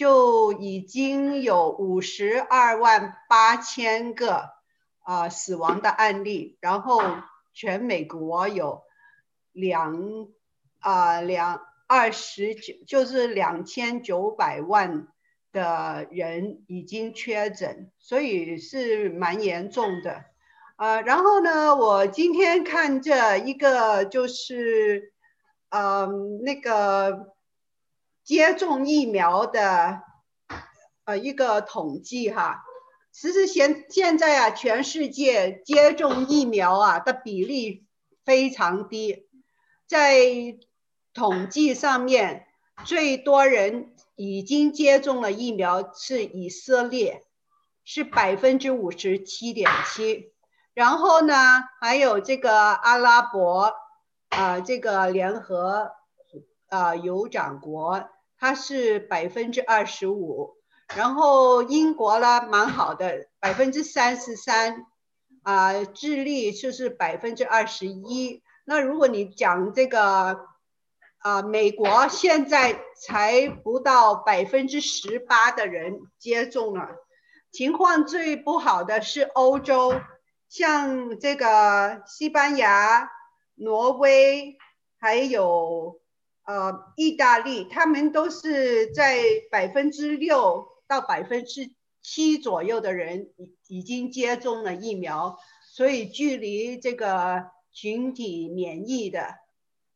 就已经有五十二万八千个啊、死亡的案例，然后全美国有两啊两二十九，就是两千九百万的人已经确诊，所以是蛮严重的。呃，然后呢，我今天看这一个就是，嗯、呃，那个接种疫苗的，呃，一个统计哈，其实现现在啊，全世界接种疫苗啊的比例非常低，在统计上面，最多人已经接种了疫苗是以色列，是百分之五十七点七。然后呢，还有这个阿拉伯，啊、这个联合，啊、呃，酋长国，它是百分之二十五。然后英国呢，蛮好的，百分之三十三。啊，智利就是百分之二十一。那如果你讲这个，啊、美国现在才不到百分之十八的人接种了。情况最不好的是欧洲。像这个西班牙、挪威，还有呃意大利，他们都是在百分之六到百分之七左右的人已已经接种了疫苗，所以距离这个群体免疫的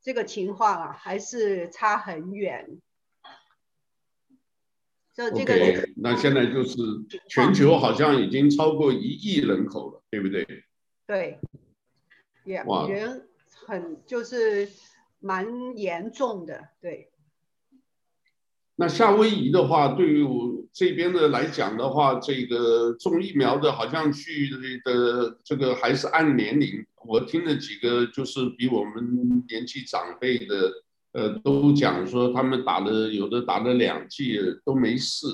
这个情况啊，还是差很远。就这个那现在就是全球好像已经超过一亿人口了，对不对？对，也我觉得很就是蛮严重的，对。那夏威夷的话，对于我这边的来讲的话，这个种疫苗的，好像去的这个还是按年龄。我听了几个，就是比我们年纪长辈的。呃，都讲说他们打了，有的打了两剂都没事，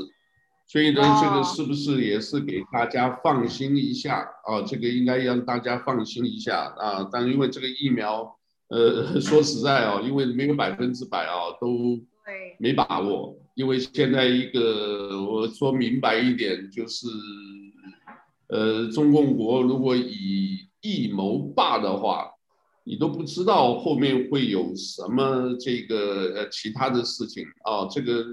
所以呢，这个是不是也是给大家放心一下啊？这个应该让大家放心一下啊。但因为这个疫苗，呃，说实在哦，因为没有百分之百啊，都没把握。因为现在一个我说明白一点，就是，呃，中共国如果以一谋霸的话。你都不知道后面会有什么这个呃其他的事情啊？这个，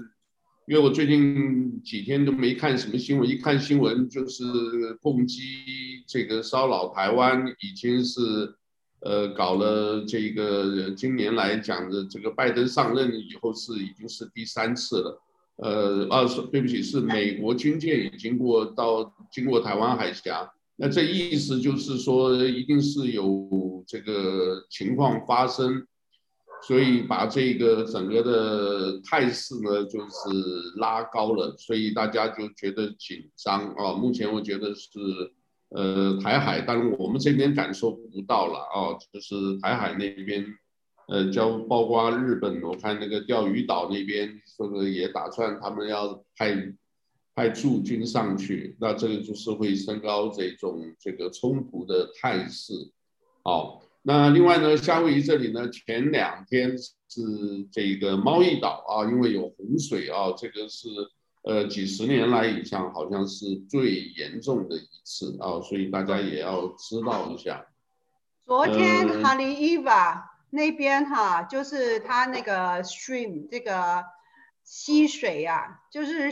因为我最近几天都没看什么新闻，一看新闻就是攻击这个骚扰台湾，已经是呃搞了这个今年来讲的这个拜登上任以后是已经是第三次了，呃啊对不起，是美国军舰已经过到经过台湾海峡。那这意思就是说，一定是有这个情况发生，所以把这个整个的态势呢，就是拉高了，所以大家就觉得紧张啊。目前我觉得是，呃，台海，当然我们这边感受不到了啊，就是台海那边，呃，交包括日本，我看那个钓鱼岛那边，这个也打算他们要派。派驻军上去，那这个就是会升高这种这个冲突的态势。好，那另外呢，夏威夷这里呢，前两天是这个贸易岛啊，因为有洪水啊，这个是呃几十年来以上好像是最严重的一次啊，所以大家也要知道一下。昨天哈利伊瓦那边哈，就是它那个 stream 这个溪水呀、啊，就是。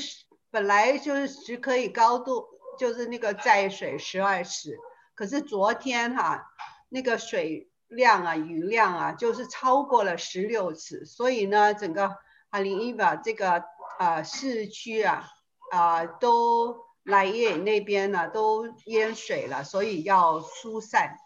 本来就是只可以高度，就是那个载水十二尺，可是昨天哈、啊，那个水量啊，雨量啊，就是超过了十六尺，所以呢，整个哈利伊瓦这个啊、呃、市区啊啊、呃、都莱叶那边呢、啊、都淹水了，所以要疏散。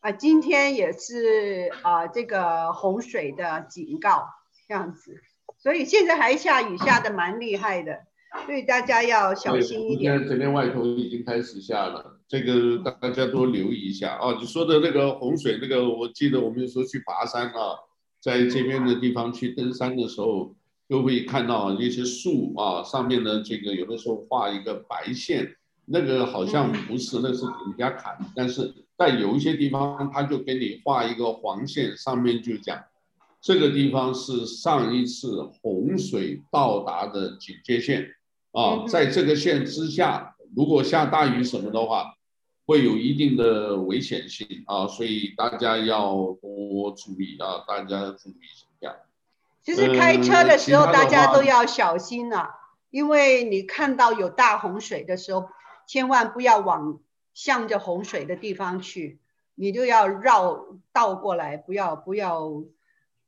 啊、呃，今天也是啊、呃、这个洪水的警告这样子，所以现在还下雨下的蛮厉害的。所以大家要小心一点。现在这边外头已经开始下了，这个大家多留意一下啊。你说的那个洪水，那个我记得我们有时候去爬山啊，在这边的地方去登山的时候，都会看到那些树啊上面的这个有的时候画一个白线，那个好像不是，那是给人家砍。但是在有一些地方，他就给你画一个黄线，上面就讲这个地方是上一次洪水到达的警戒线啊，在这个线之下，如果下大雨什么的话，会有一定的危险性啊，所以大家要多注意啊，大家注意一下。其实开车的时候，大家都要小心啊，因为你看到有大洪水的时候，千万不要往向着洪水的地方去，你就要绕倒过来，不要不要。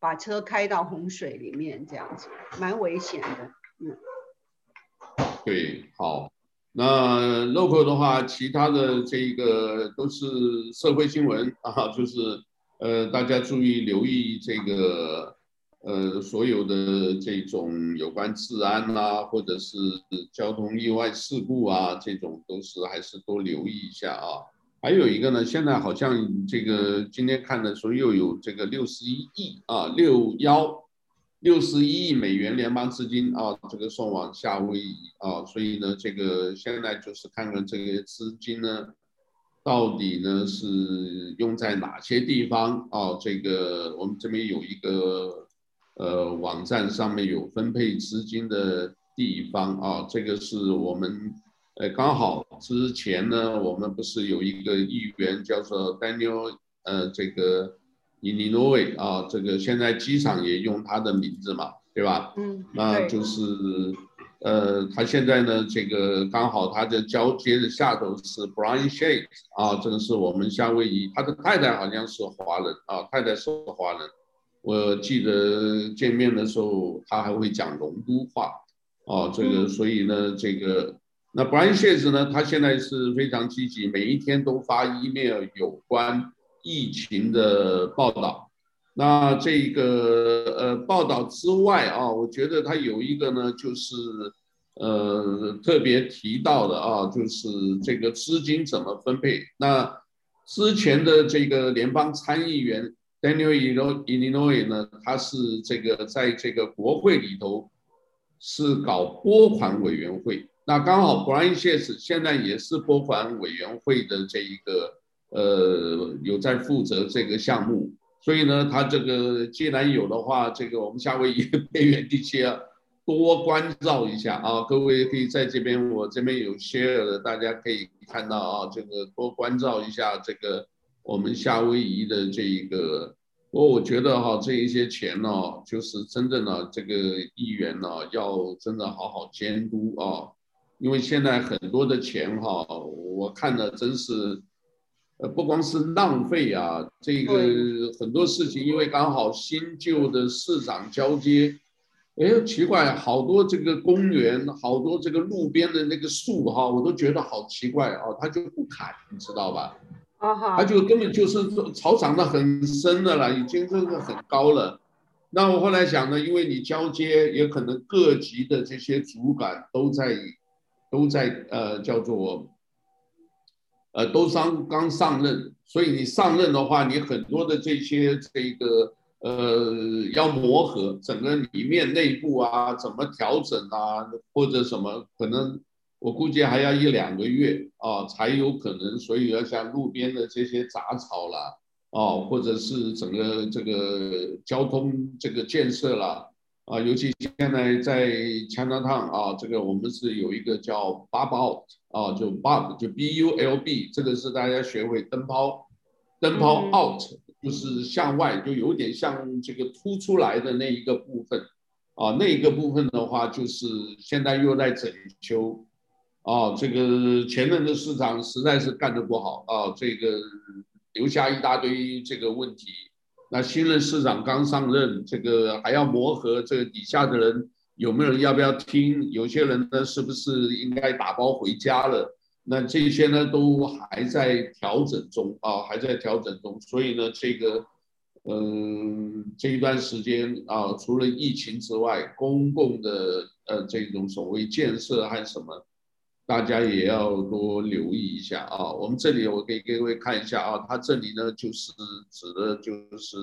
把车开到洪水里面，这样子蛮危险的。嗯，对，好，那 local 的话，其他的这个都是社会新闻啊，就是呃，大家注意留意这个呃，所有的这种有关治安啊，或者是交通意外事故啊，这种都是还是多留意一下啊。还有一个呢，现在好像这个今天看的时候又有这个六十一亿啊，六幺六十一亿美元联邦资金啊，这个送往夏威夷啊，所以呢，这个现在就是看看这个资金呢，到底呢是用在哪些地方啊？这个我们这边有一个呃网站上面有分配资金的地方啊，这个是我们。呃，刚好之前呢，我们不是有一个议员叫做 Daniel，呃，这个 Inouye 啊，这个现在机场也用他的名字嘛，对吧？嗯，那就是，呃，他现在呢，这个刚好他的交接的下头是 Brian Shakes 啊，这个是我们夏威夷，他的太太好像是华人啊，太太是华人，我记得见面的时候他还会讲龙都话，啊，这个所以呢，这个。那 Brian Shates 呢？他现在是非常积极，每一天都发 email 有关疫情的报道。那这个呃报道之外啊，我觉得他有一个呢，就是呃特别提到的啊，就是这个资金怎么分配。那之前的这个联邦参议员 Daniel Inouye 呢，他是这个在这个国会里头是搞拨款委员会。那刚好，Brian Shates 现在也是拨款委员会的这一个，呃，有在负责这个项目，所以呢，他这个既然有的话，这个我们夏威夷偏远地区啊，多关照一下啊，各位可以在这边，我这边有 share 的，大家可以看到啊，这个多关照一下这个我们夏威夷的这一个，我我觉得哈，这一些钱呢，就是真正的这个议员呢，要真的好好监督啊。因为现在很多的钱哈，我看了真是，呃，不光是浪费啊，这个很多事情，因为刚好新旧的市长交接，哎，奇怪，好多这个公园，好多这个路边的那个树哈，我都觉得好奇怪啊，他就不砍，你知道吧？啊哈，他就根本就是草长得很深的了，已经真的很高了。那我后来想呢，因为你交接，也可能各级的这些主管都在。都在呃叫做，呃都刚刚上任，所以你上任的话，你很多的这些这个呃要磨合，整个里面内部啊怎么调整啊，或者什么可能我估计还要一两个月啊才有可能，所以要像路边的这些杂草啦，啊或者是整个这个交通这个建设啦。啊，尤其现在在 Chinatown 啊，这个我们是有一个叫 Bub Out 啊，就 Bub 就 B U L B，这个是大家学会灯泡，灯泡 Out 就是向外，就有点像这个凸出来的那一个部分，啊，那一个部分的话就是现在又在整修，啊，这个前任的市长实在是干得不好啊，这个留下一大堆这个问题。那新任市长刚上任，这个还要磨合，这个底下的人有没有人要不要听？有些人呢，是不是应该打包回家了？那这些呢，都还在调整中啊，还在调整中。所以呢，这个，嗯，这一段时间啊，除了疫情之外，公共的呃这种所谓建设还有什么？大家也要多留意一下啊！我们这里我给各位看一下啊，它这里呢就是指的就是，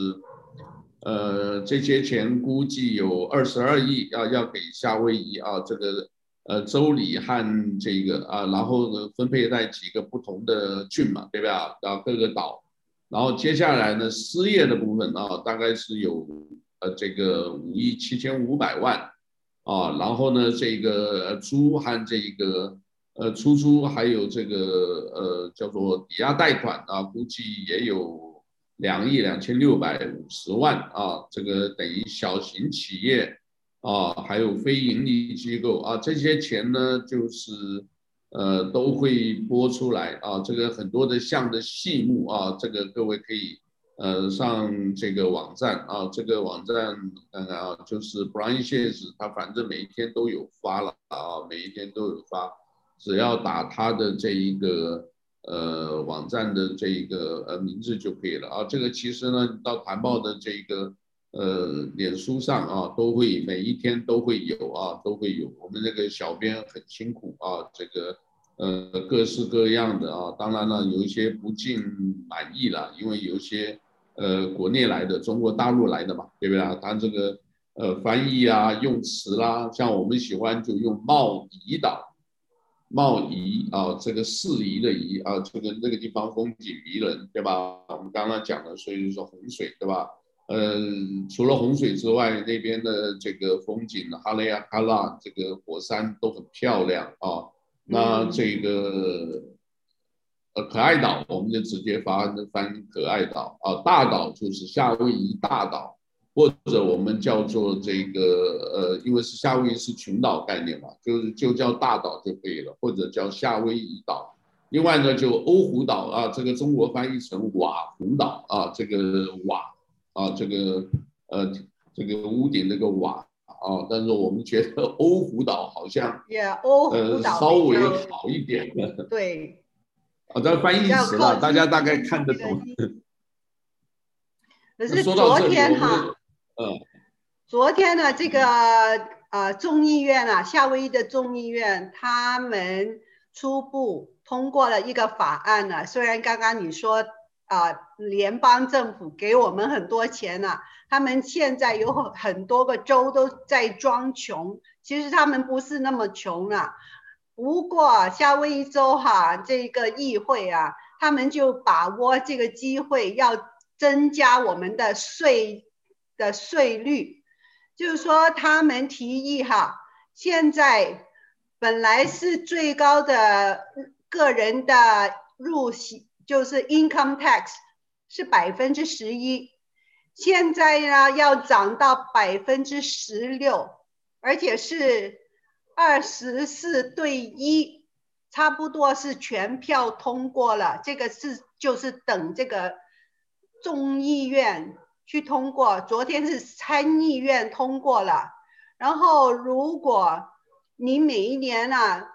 呃，这些钱估计有二十二亿啊，要给夏威夷啊这个呃州里和这个啊，然后呢分配在几个不同的郡嘛，对吧？啊，各个岛，然后接下来呢失业的部分啊，大概是有呃这个五亿七千五百万啊，然后呢这个租和这个呃出租还有这个呃叫做抵押贷款啊，估计也有两亿两千六百五十万啊，这个等于小型企业啊，还有非盈利机构啊，这些钱呢就是。呃，都会拨出来啊，这个很多的项的细目啊，这个各位可以呃上这个网站啊，这个网站看看啊，就是 Brian Shes 他反正每一天都有发了啊，每一天都有发，只要打他的这一个呃网站的这一个呃名字就可以了啊。这个其实呢，到谈报的这个呃脸书上啊，都会每一天都会有啊，都会有。我们这个小编很辛苦啊，这个。呃，各式各样的啊，当然了，有一些不尽满意了，因为有一些呃国内来的、中国大陆来的嘛，对不对啊？他这个呃翻译啊、用词啦，像我们喜欢就用茂宜岛，茂宜啊，这个适宜的宜啊，这个那个地方风景宜人，对吧？我们刚刚讲了，所以就说洪水，对吧？呃，除了洪水之外，那边的这个风景，哈雷亚卡拉这个火山都很漂亮啊。那这个呃可爱岛，我们就直接翻翻可爱岛啊，大岛就是夏威夷大岛，或者我们叫做这个呃，因为是夏威夷是群岛概念嘛，就是就叫大岛就可以了，或者叫夏威夷岛。另外呢，就欧胡岛啊，这个中国翻译成瓦胡岛啊，这个瓦啊，这个呃这个屋顶那个瓦。啊，但是我们觉得欧胡岛好像，yeah, 欧胡岛呃稍微好一点的，对，啊，这翻译词了，大家大概看得懂。可是昨天哈，嗯，昨天呢，这个呃众议院啊，夏威夷的众议院，他们初步通过了一个法案呢，虽然刚刚你说。啊、联邦政府给我们很多钱呢、他们现在有很多个州都在装穷，其实他们不是那么穷了、啊。不过夏威夷州哈，这个议会啊，他们就把握这个机会要增加我们的税的税率，就是说他们提议哈，现在本来是最高的个人的入息。就是 income tax 是百分之十一，现在呢要涨到百分之十六，而且是二十四对一，差不多是全票通过了。这个是就是等这个众议院去通过，昨天是参议院通过了。然后如果你每一年呢、啊，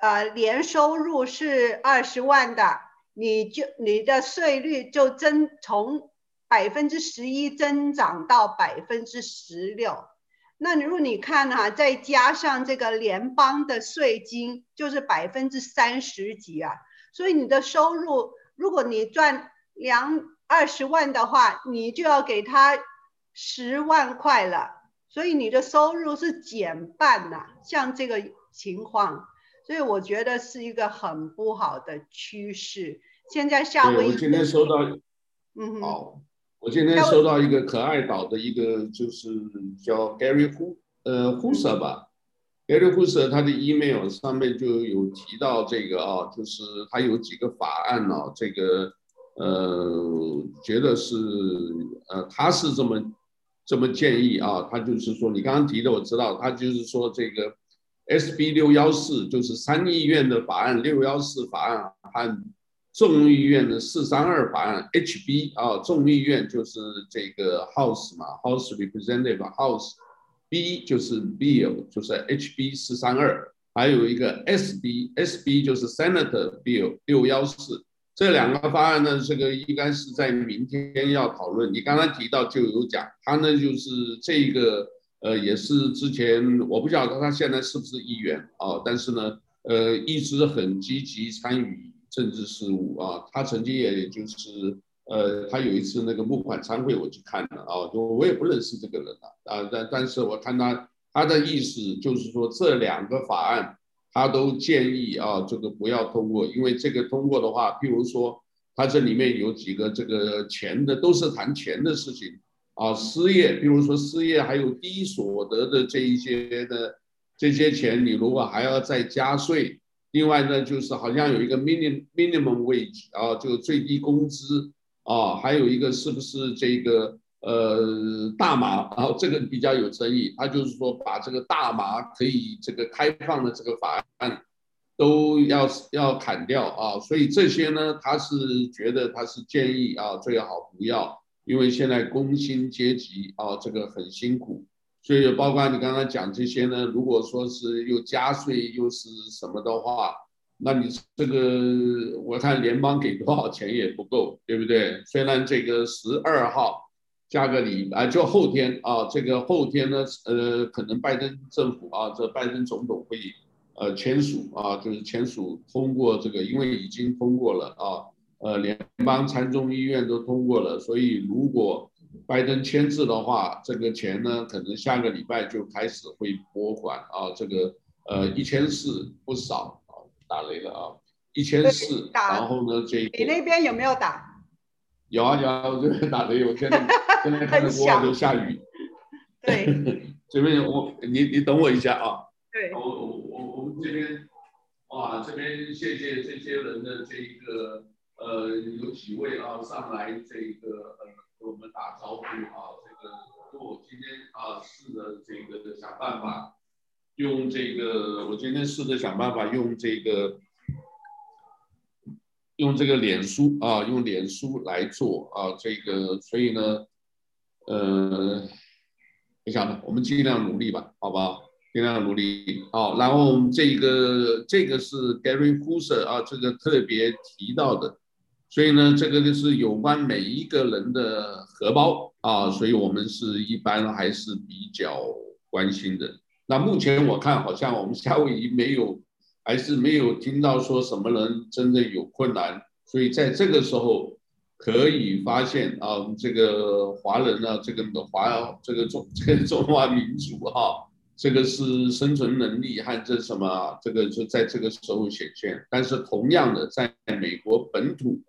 呃，年收入是二十万的。你就你的税率就增从百分之十一增长到百分之十六，那如果你看哈、再加上这个联邦的税金，就是百分之三十几啊，所以你的收入，如果你赚两二十万的话，你就要给他十万块了，所以你的收入是减半呐，像这个情况。所以我觉得是一个很不好的趋势。现在夏威夷，我今天收到，嗯，好，我今天收到一个可爱岛的一个，就是叫 Gary Hu，呃，Huser 吧，Gary Huser 他的 email 上面就有提到这个啊，就是他有几个法案啊，这个呃，觉得是呃，他是这么这么建议啊，他就是说你刚刚提的我知道，他就是说这个。SB 六幺四就是参议院的法案，六幺四法案和众议院的四三二法案，HB 啊，众议院就是这个 House 嘛，House Representative House，B 就是 Bill 就是 HB 四三二，还有一个 SB，SB 就是 Senator Bill 六幺四，这两个方案呢，这个应该是在明天要讨论。你刚才提到就有讲，他呢就是这个。呃，也是之前我不晓得他现在是不是议员啊，但是呢，呃，一直很积极参与政治事务啊。他曾经也就是，呃，他有一次那个募款参会我去看了啊，就我也不认识这个人啊，啊，但但是我看他他的意思就是说这两个法案他都建议啊，这个不要通过，因为这个通过的话，譬如说他这里面有几个这个钱的都是谈钱的事情。啊，失业，比如说失业还有低所得的这一些的这些钱，你如果还要再加税，另外呢就是好像有一个 minimum minimum wage 啊，就最低工资啊，还有一个是不是这个呃大麻然后，这个比较有争议，他就是说把这个大麻可以这个开放的这个法案。都要要砍掉啊，所以这些呢，他是觉得他是建议啊，最好不要，因为现在工薪阶级啊，这个很辛苦，所以包括你刚刚讲这些呢，如果说是又加税又是什么的话，那你这个我看联邦给多少钱也不够，对不对？虽然这个十二号加个礼拜，就后天啊，这个后天呢，呃，可能拜登政府啊，这拜登总统会。呃，签署啊，就是签署通过这个，因为已经通过了啊，呃，联邦参众议院都通过了，所以如果拜登签字的话，这个钱呢，可能下个礼拜就开始会拨款啊，这个呃一千四不少啊，打雷了啊，一千四，然后呢，这个、你那边有没有打？有啊有啊，我这边打雷，我现在 现在看着国外都下雨。对，这边我你你等我一下啊。对。我我我我们这边，哇，这边谢谢这些人的这一个，呃，有几位啊上来这个呃给我们打招呼啊，这个我今天啊试着这个想办法用这个，我今天试着想办法用这个用这个脸书啊，用脸书来做啊，这个所以呢，呃，你想呢，我们尽量努力吧，好不好？尽量努力，好，然后这个这个是 Gary Husser 啊，这个特别提到的，所以呢，这个就是有关每一个人的荷包啊，所以我们是一般还是比较关心的。那目前我看好像我们夏威夷没有，还是没有听到说什么人真的有困难，所以在这个时候可以发现啊，这个华人呢，这个华这个中这个中华民族哈。这个是生存能力和这什么，这个就在这个时候显现。但是同样的，在美国本土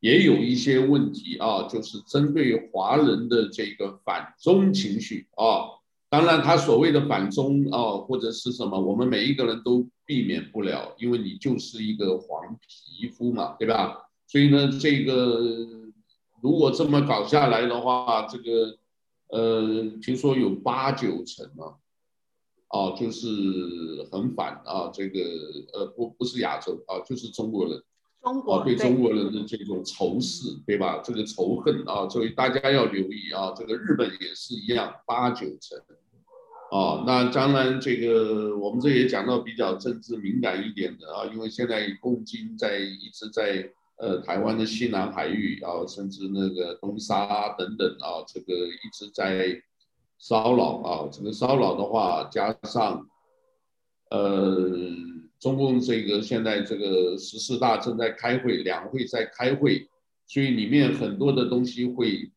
也有一些问题啊，就是针对华人的这个反中情绪啊。当然，他所谓的反中啊，或者是什么，我们每一个人都避免不了，因为你就是一个黄皮肤嘛，对吧？所以呢，这个如果这么搞下来的话，这个呃，听说有八九成啊。啊，就是很反啊，这个呃不不是亚洲啊，就是中国人，中国、啊、对中国人的这种仇视，对吧？这个仇恨啊，所以大家要留意啊，这个日本也是一样，八九成。啊，那当然这个我们这也讲到比较政治敏感一点的啊，因为现在共军在一直在呃台湾的西南海域然啊，甚至那个东沙等等啊，这个一直在。骚扰啊，这个骚扰的话，加上，呃，中共这个现在这个十四大正在开会，两会在开会，所以里面很多的东西会，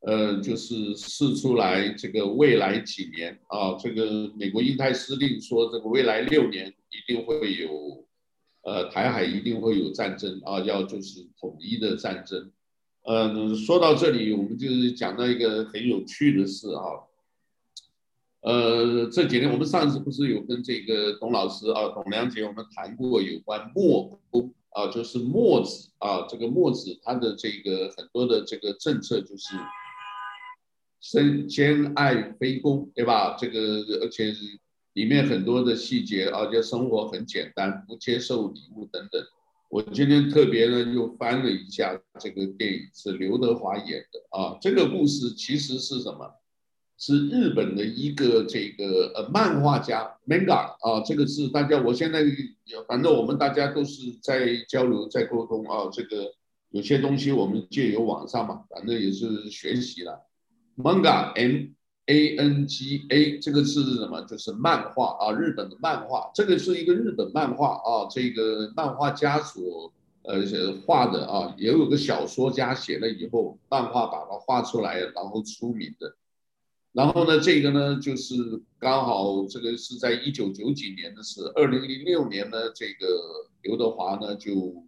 呃，就是试出来。这个未来几年啊，这个美国印太司令说，这个未来六年一定会有，呃，台海一定会有战争啊，要就是统一的战争。嗯，说到这里，我们就是讲到一个很有趣的事啊。呃，这几天我们上次不是有跟这个董老师啊，董良杰我们谈过有关墨啊，就是墨子啊，这个墨子他的这个很多的这个政策就是身兼爱非攻，对吧？这个而且里面很多的细节，而且生活很简单，不接受礼物等等。我今天特别呢又翻了一下这个电影，是刘德华演的啊。这个故事其实是什么？是日本的一个这个呃漫画家 manga 啊，这个是大家我现在反正我们大家都是在交流在沟通啊，这个有些东西我们借由网上嘛，反正也是学习了 manga M A N G A 这个是什么？就是漫画啊，日本的漫画，这个是一个日本漫画啊，这个漫画家所呃画的啊，也有个小说家写了以后，漫画把它画出来，然后出名的。然后呢，这个呢，就是刚好这个是在一九九几年的事，二零零六年呢，这个刘德华呢就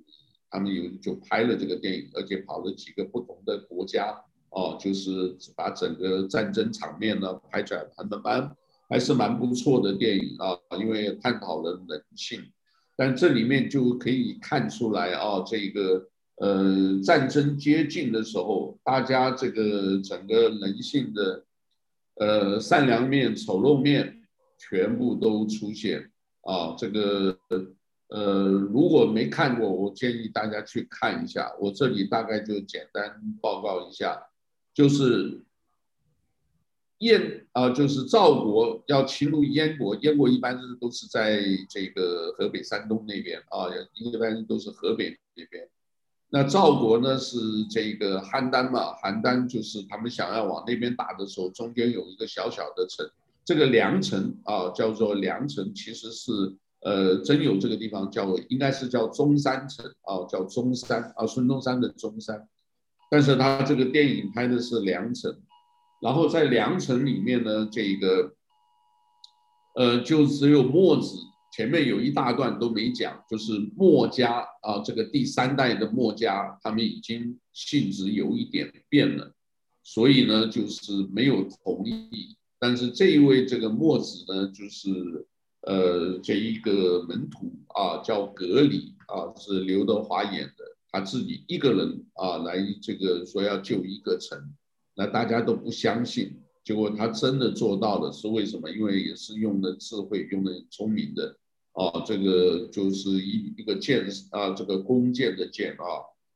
他们有就拍了这个电影，而且跑了几个不同的国家哦，就是把整个战争场面呢拍出来，还蛮还是蛮不错的电影啊，因为探讨了人性，但这里面就可以看出来啊，这个呃战争接近的时候，大家这个整个人性的呃善良面、丑陋面全部都出现啊，这个。呃，如果没看过，我建议大家去看一下。我这里大概就简单报告一下，就是燕啊，就是赵国要侵入燕国，燕国一般是都是在这个河北、山东那边啊，一般都是河北那边。那赵国呢是这个邯郸嘛，邯郸就是他们想要往那边打的时候，中间有一个小小的城，这个梁城啊，叫做梁城，其实是。呃，真有这个地方叫，应该是叫中山城啊，叫中山啊，孙中山的中山。但是他这个电影拍的是梁城，然后在梁城里面呢，这个，呃，就只有墨子前面有一大段都没讲，就是墨家啊，这个第三代的墨家，他们已经性质有一点变了，所以呢，就是没有同意。但是这一位这个墨子呢，就是。呃，这一个门徒啊，叫格里啊，是刘德华演的，他自己一个人啊来这个说要救一个城，那大家都不相信，结果他真的做到了，是为什么？因为也是用的智慧，用的聪明的啊，这个就是一一个箭啊，这个弓箭的箭啊，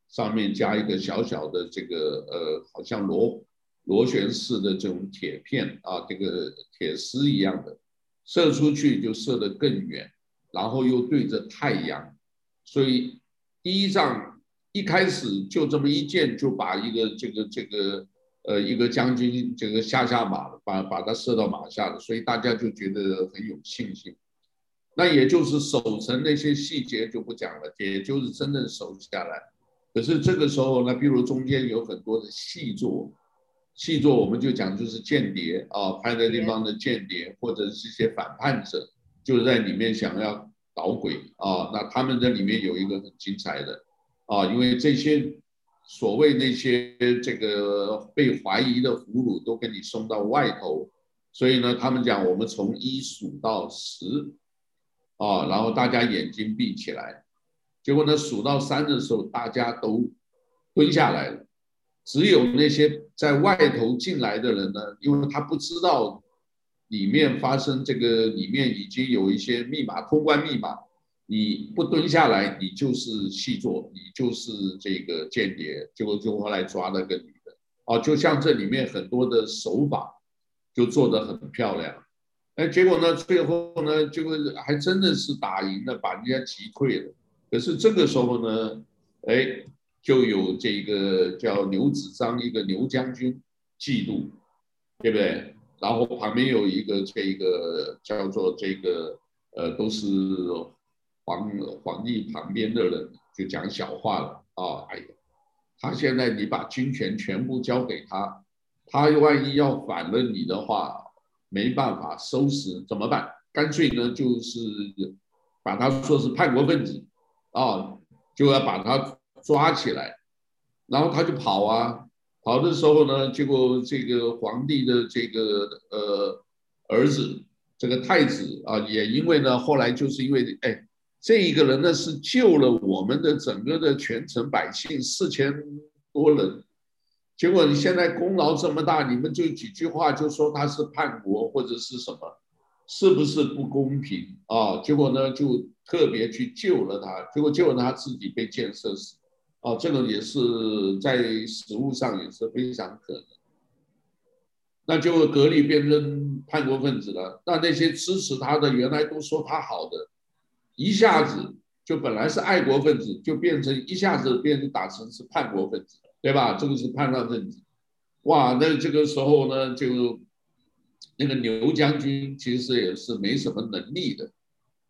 上面加一个小小的这个呃，好像螺螺旋式的这种铁片啊，这个铁丝一样的。射出去就射得更远，然后又对着太阳，所以第一仗一开始就这么一箭就把一个这个这个呃一个将军这个下下马，把把他射到马下了，所以大家就觉得很有信心。那也就是守城那些细节就不讲了，也就是真正守下来。可是这个时候呢，比如中间有很多的细作。细作我们就讲就是间谍啊，拍的地方的间谍或者是一些反叛者，就在里面想要捣鬼啊。那他们这里面有一个很精彩的啊，因为这些所谓那些这个被怀疑的俘虏都给你送到外头，所以呢，他们讲我们从一数到十啊，然后大家眼睛闭起来，结果呢数到三的时候，大家都蹲下来了。只有那些在外头进来的人呢，因为他不知道里面发生这个，里面已经有一些密码，通关密码，你不蹲下来，你就是细作，你就是这个间谍，结果就后来抓那个女的，啊，就像这里面很多的手法就做得很漂亮，哎，结果呢，最后呢，就还真的是打赢了，把人家击退了，可是这个时候呢，哎。就有这个叫刘子章，一个刘将军嫉妒，对不对？然后旁边有一个这个叫做这个呃，都是皇皇帝旁边的人就讲小话了啊！哎呀，他现在你把军权全部交给他，他万一要反了你的话，没办法收拾怎么办？干脆呢就是把他说是叛国分子啊，就要把他。抓起来，然后他就跑啊，跑的时候呢，结果这个皇帝的这个呃儿子，这个太子啊，也因为呢，后来就是因为哎，这一个人呢是救了我们的整个的全城百姓四千多人，结果你现在功劳这么大，你们就几句话就说他是叛国或者是什么，是不是不公平啊？结果呢就特别去救了他，结果救了他自己被箭射死。啊，这个也是在实物上也是非常可能，那就格力变成叛国分子了。那那些支持他的原来都说他好的，一下子就本来是爱国分子，就变成一下子变成打成是叛国分子，对吧？这个是叛乱分子。哇，那这个时候呢，就那个刘将军其实也是没什么能力的，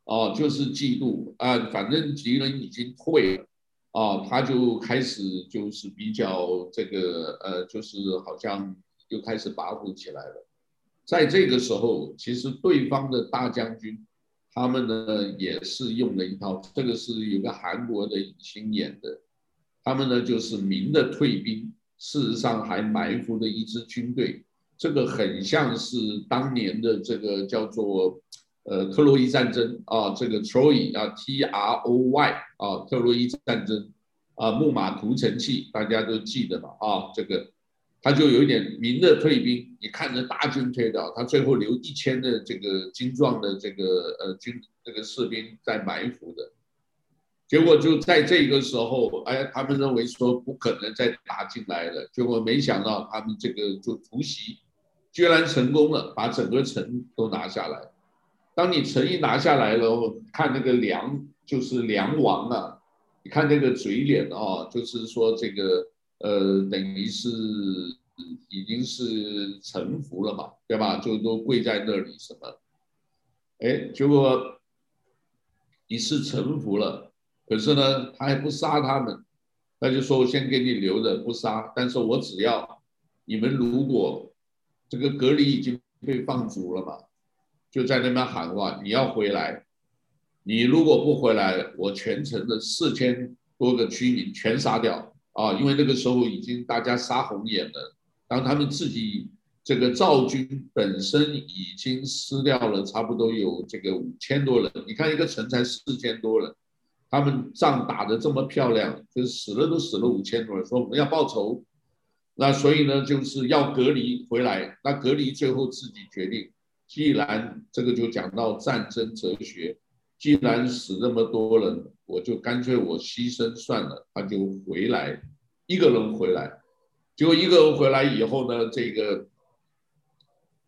哦，就是嫉妒啊，反正敌人已经退了。哦，他就开始就是比较这个呃，就是好像又开始跋扈起来了。在这个时候，其实对方的大将军，他们呢也是用了一套，这个是有个韩国的影星演的，他们呢就是明的退兵，事实上还埋伏的一支军队，这个很像是当年的这个叫做呃特洛伊战争啊，这个 Troy 啊 T R O Y 啊特洛伊战争啊木马屠城记大家都记得吧啊这个。他就有一点明的退兵，你看着大军退掉，他最后留一千的这个精壮的这个呃军这个士兵在埋伏的，结果就在这个时候，哎，他们认为说不可能再打进来了，结果没想到他们这个就突袭，居然成功了，把整个城都拿下来。当你城一拿下来了，看那个梁就是梁王啊，你看那个嘴脸啊，就是说这个。呃，等于是已经是臣服了嘛，对吧？就都跪在那里什么？哎，结果你是臣服了，可是呢，他还不杀他们，他就说我先给你留着不杀，但是我只要你们如果这个隔离已经被放逐了嘛，就在那边喊话，你要回来，你如果不回来，我全城的四千多个居民全杀掉。啊，因为那个时候已经大家杀红眼了，当他们自己这个赵军本身已经失掉了差不多有这个五千多人，你看一个城才四千多人，他们仗打得这么漂亮，就死了都死了五千多人，说我们要报仇，那所以呢就是要隔离回来，那隔离最后自己决定，既然这个就讲到战争哲学。既然死那么多人，我就干脆我牺牲算了。他就回来，一个人回来，结果一个人回来以后呢，这个，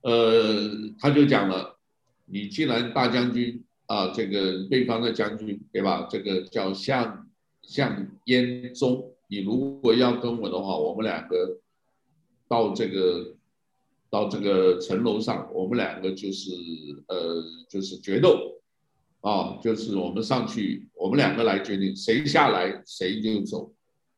呃，他就讲了，你既然大将军啊，这个对方的将军对吧？这个叫项项燕忠，你如果要跟我的话，我们两个到这个到这个城楼上，我们两个就是呃就是决斗。啊，就是我们上去，我们两个来决定谁下来谁就走，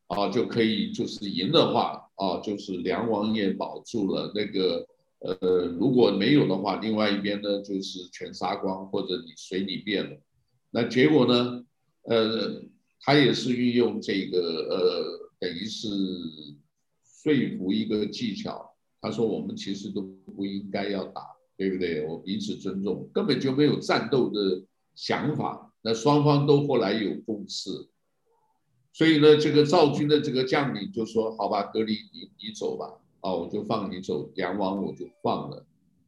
啊，就可以就是赢的话，啊，就是梁王爷保住了那个，呃，如果没有的话，另外一边呢就是全杀光或者你随你便了。那结果呢，呃，他也是运用这个呃，等于是说服一个技巧。他说我们其实都不应该要打，对不对？我彼此尊重，根本就没有战斗的。想法，那双方都后来有共识，所以呢，这个赵军的这个将领就说：“好吧，隔离你你走吧，啊，我就放你走，梁王我就放了，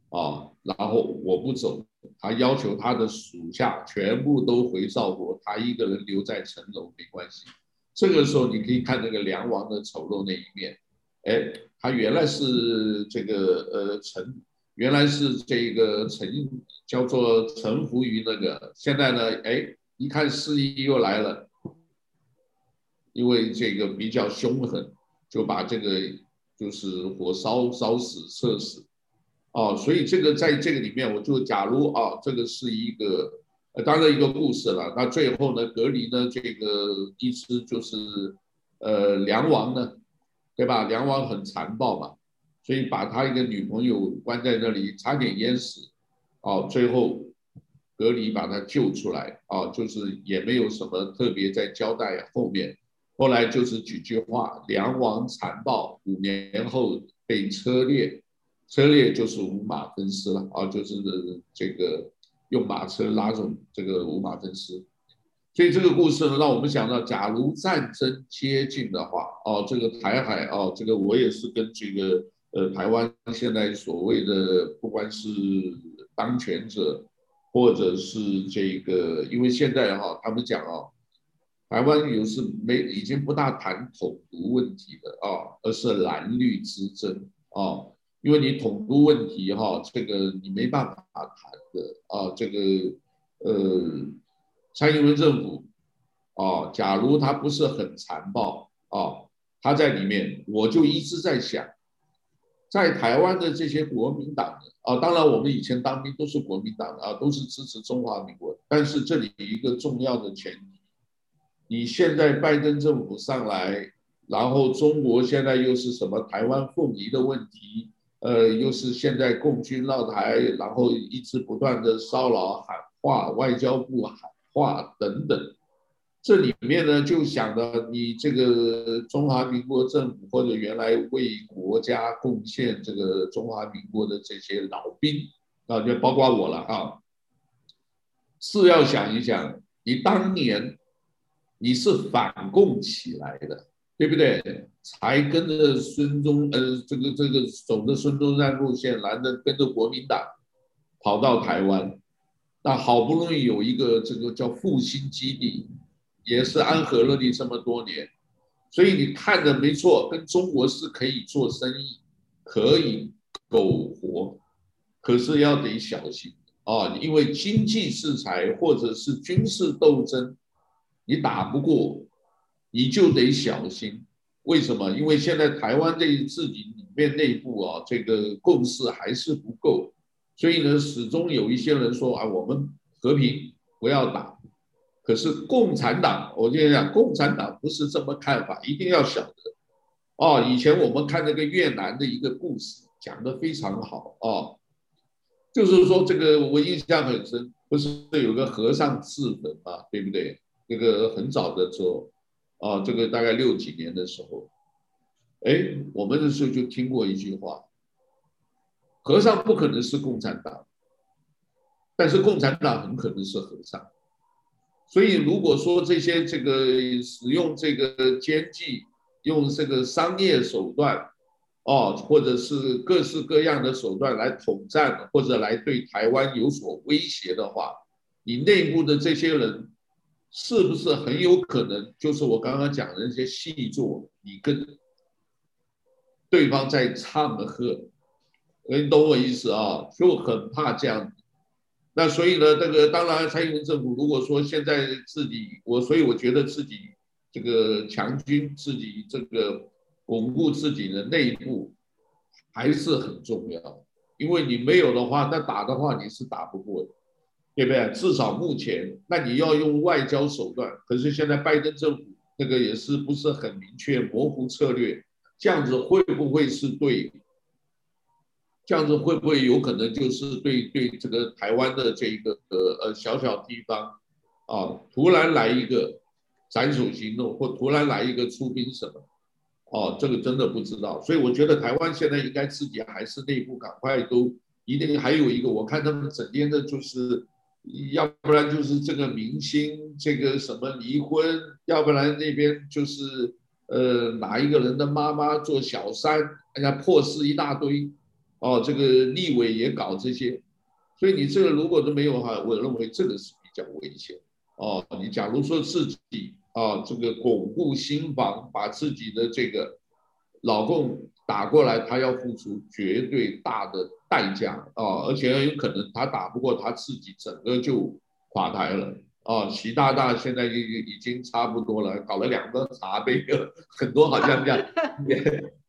啊，然后我不走，他要求他的属下全部都回赵国，他一个人留在城楼没关系。这个时候你可以看那个梁王的丑陋那一面，哎，他原来是这个呃城。”原来是这个臣叫做臣服于那个，现在呢，哎，一看示意又来了，因为这个比较凶狠，就把这个就是火烧烧死射死，哦，所以这个在这个里面，我就假如啊，这个是一个呃当然一个故事了，那最后呢，隔离呢这个意思就是呃梁王呢，对吧？梁王很残暴嘛。所以把他一个女朋友关在那里，差点淹死，哦，最后隔离把他救出来，哦，就是也没有什么特别在交代后面，后来就是几句话：梁王残暴，五年后被车裂，车裂就是五马分尸了，啊，就是这个用马车拉走这个五马分尸。所以这个故事呢，让我们想到，假如战争接近的话，哦，这个台海，哦，这个我也是跟这个。呃，台湾现在所谓的不管是当权者，或者是这个，因为现在哈，他们讲啊，台湾有是没已经不大谈统独问题的啊，而是蓝绿之争啊，因为你统独问题哈，这个你没办法谈的啊，这个呃，蔡英文政府啊，假如他不是很残暴啊，他在里面，我就一直在想。在台湾的这些国民党的啊，当然我们以前当兵都是国民党的啊，都是支持中华民国。但是这里有一个重要的前提，你现在拜登政府上来，然后中国现在又是什么台湾凤梨的问题，呃，又是现在共军绕台，然后一直不断的骚扰喊话，外交部喊话等等，这里面呢，就想着你这个中华民国政府或者原来为国家贡献这个中华民国的这些老兵啊，就包括我了啊，是要想一想，你当年你是反共起来的，对不对？才跟着孙中呃这个这个走的孙中山路线来的，跟着国民党跑到台湾，那好不容易有一个这个叫复兴基地。也是安和乐地这么多年，所以你看的没错，跟中国是可以做生意，可以苟活，可是要得小心啊，因为经济制裁或者是军事斗争，你打不过，你就得小心。为什么？因为现在台湾这自己里面内部啊，这个共识还是不够，所以呢，始终有一些人说啊，我们和平不要打。可是共产党，我就讲，共产党不是这么看法，一定要晓得。哦，以前我们看那个越南的一个故事，讲得非常好哦，就是说这个我印象很深，不是有个和尚自焚嘛，对不对？那个很早的时候，啊，这个大概六几年的时候，哎，我们那时候就听过一句话，和尚不可能是共产党，但是共产党很可能是和尚。所以，如果说这些这个使用这个奸计，用这个商业手段，哦，或者是各式各样的手段来统战，或者来对台湾有所威胁的话，你内部的这些人，是不是很有可能就是我刚刚讲的那些细作，你跟对方在唱和，你懂我意思啊？就很怕这样。那所以呢，这个当然，蔡英文政府如果说现在自己我，所以我觉得自己这个强军，自己这个巩固自己的内部还是很重要，因为你没有的话，那打的话你是打不过的，对不对？至少目前，那你要用外交手段，可是现在拜登政府那个也是不是很明确，模糊策略，这样子会不会是对？这样子会不会有可能就是对对这个台湾的这一个呃小小地方啊，突然来一个斩首行动，或突然来一个出兵什么？哦，这个真的不知道。所以我觉得台湾现在应该自己还是内部赶快都一定还有一个，我看他们整天的就是，要不然就是这个明星这个什么离婚，要不然那边就是呃哪一个人的妈妈做小三，哎呀破事一大堆。哦，这个立委也搞这些，所以你这个如果都没有的话，我认为这个是比较危险。哦，你假如说自己啊，这个巩固心防，把自己的这个老共打过来，他要付出绝对大的代价啊，而且有可能他打不过，他自己整个就垮台了。哦，习大大现在已已经差不多了，搞了两个茶杯，很多好像这样。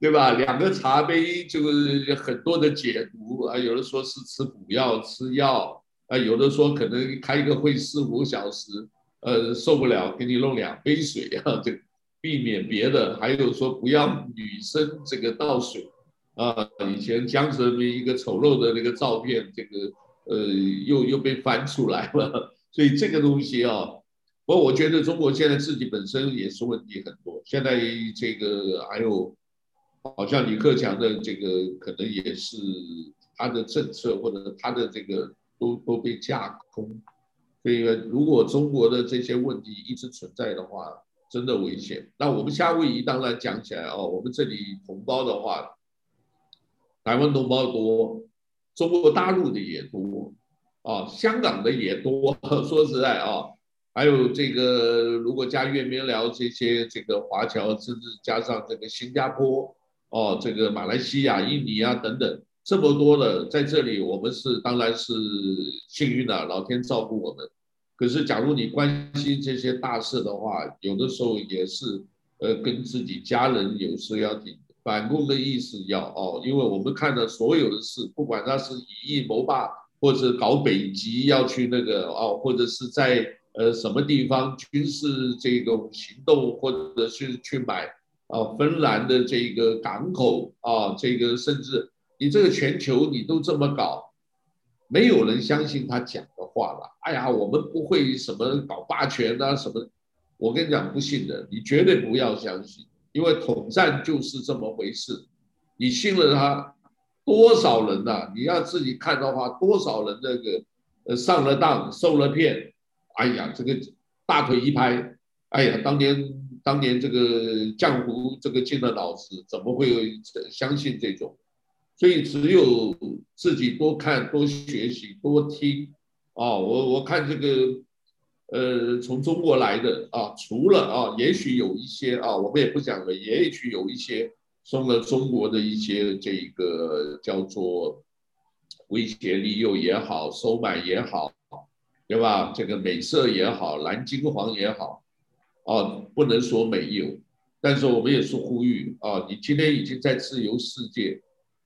对吧？两个茶杯就是很多的解读啊，有的说是吃补药吃药啊，有的说可能开一个会四五小时，呃，受不了给你弄两杯水啊，这避免别的，还有说不要女生这个倒水啊，以前江泽民一个丑陋的那个照片，这个呃又又被翻出来了，所以这个东西啊，不过我觉得中国现在自己本身也是问题很多，现在这个还有。好像李克强的这个可能也是他的政策或者他的这个都都被架空，所以如果中国的这些问题一直存在的话，真的危险。那我们夏威夷当然讲起来哦，我们这里同胞的话，台湾同胞多，中国大陆的也多，啊，香港的也多。说实在啊，还有这个如果加越缅寮这些这个华侨，甚至加上这个新加坡。哦，这个马来西亚、印尼啊等等，这么多的在这里，我们是当然是幸运的，老天照顾我们。可是，假如你关心这些大事的话，有的时候也是，呃，跟自己家人有时要挺反共的意思要哦，因为我们看的所有的事，不管他是以夷谋霸，或者搞北极要去那个哦，或者是在呃什么地方军事这种行动，或者是去买。啊，芬兰的这个港口啊，这个甚至你这个全球你都这么搞，没有人相信他讲的话了。哎呀，我们不会什么搞霸权啊什么，我跟你讲，不信的，你绝对不要相信，因为统战就是这么回事。你信了他，多少人呐、你要自己看的话，多少人那个呃上了当受了骗，哎呀，这个大腿一拍，哎呀，当年当年这个江湖这个进了脑子，怎么会相信这种？所以只有自己多看、多学习、多听啊！我我看这个，呃，从中国来的啊，除了啊，也许有一些啊，我们也不讲了，也许有一些。送了中国的一些这个叫做威胁利诱也好，收买也好，对吧？这个美色也好，蓝金黄也好，啊，不能说没有，但是我们也是呼吁啊，你今天已经在自由世界，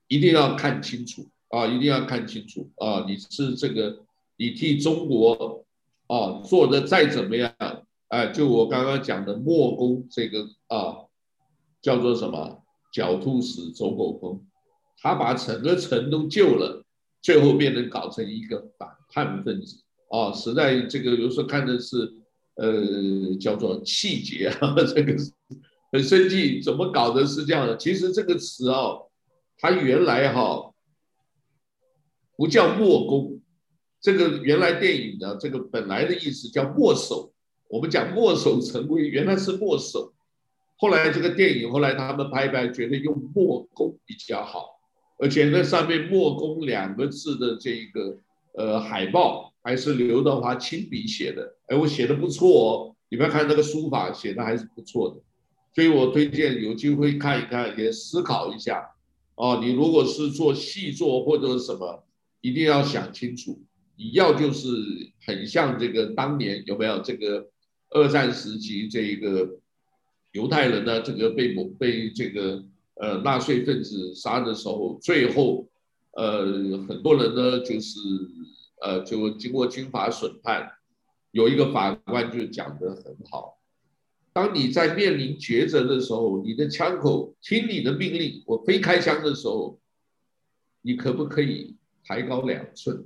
一定要看清楚啊，一定要看清楚啊，你是这个，你替中国啊做的再怎么样，哎，就我刚刚讲的莫公这个啊，叫做什么？狡兔死，走狗烹，他把整个城都救了，最后变成搞成一个反叛分子啊！实在这个有时候看的是，呃，叫做气节啊，这个很生气，怎么搞的是这样的？其实这个词哦，它原来哈不叫墨攻，这个原来电影的这个本来的意思叫墨守，我们讲墨守成规，原来是墨守。后来这个电影，后来他们拍拍，觉得用墨攻比较好，而且那上面“墨攻”两个字的这一个呃海报还是刘德华亲笔写的，哎，我写的不错哦，你们看那个书法写的还是不错的，所以我推荐有机会看一看，也思考一下哦。你如果是做戏作或者什么，一定要想清楚，你要就是很像这个当年有没有这个二战时期这一个。犹太人呢，这个被某被这个呃纳粹分子杀的时候，最后呃很多人呢就是呃就经过军法审判，有一个法官就讲得很好，当你在面临抉择的时候，你的枪口听你的命令，我非开枪的时候，你可不可以抬高两寸，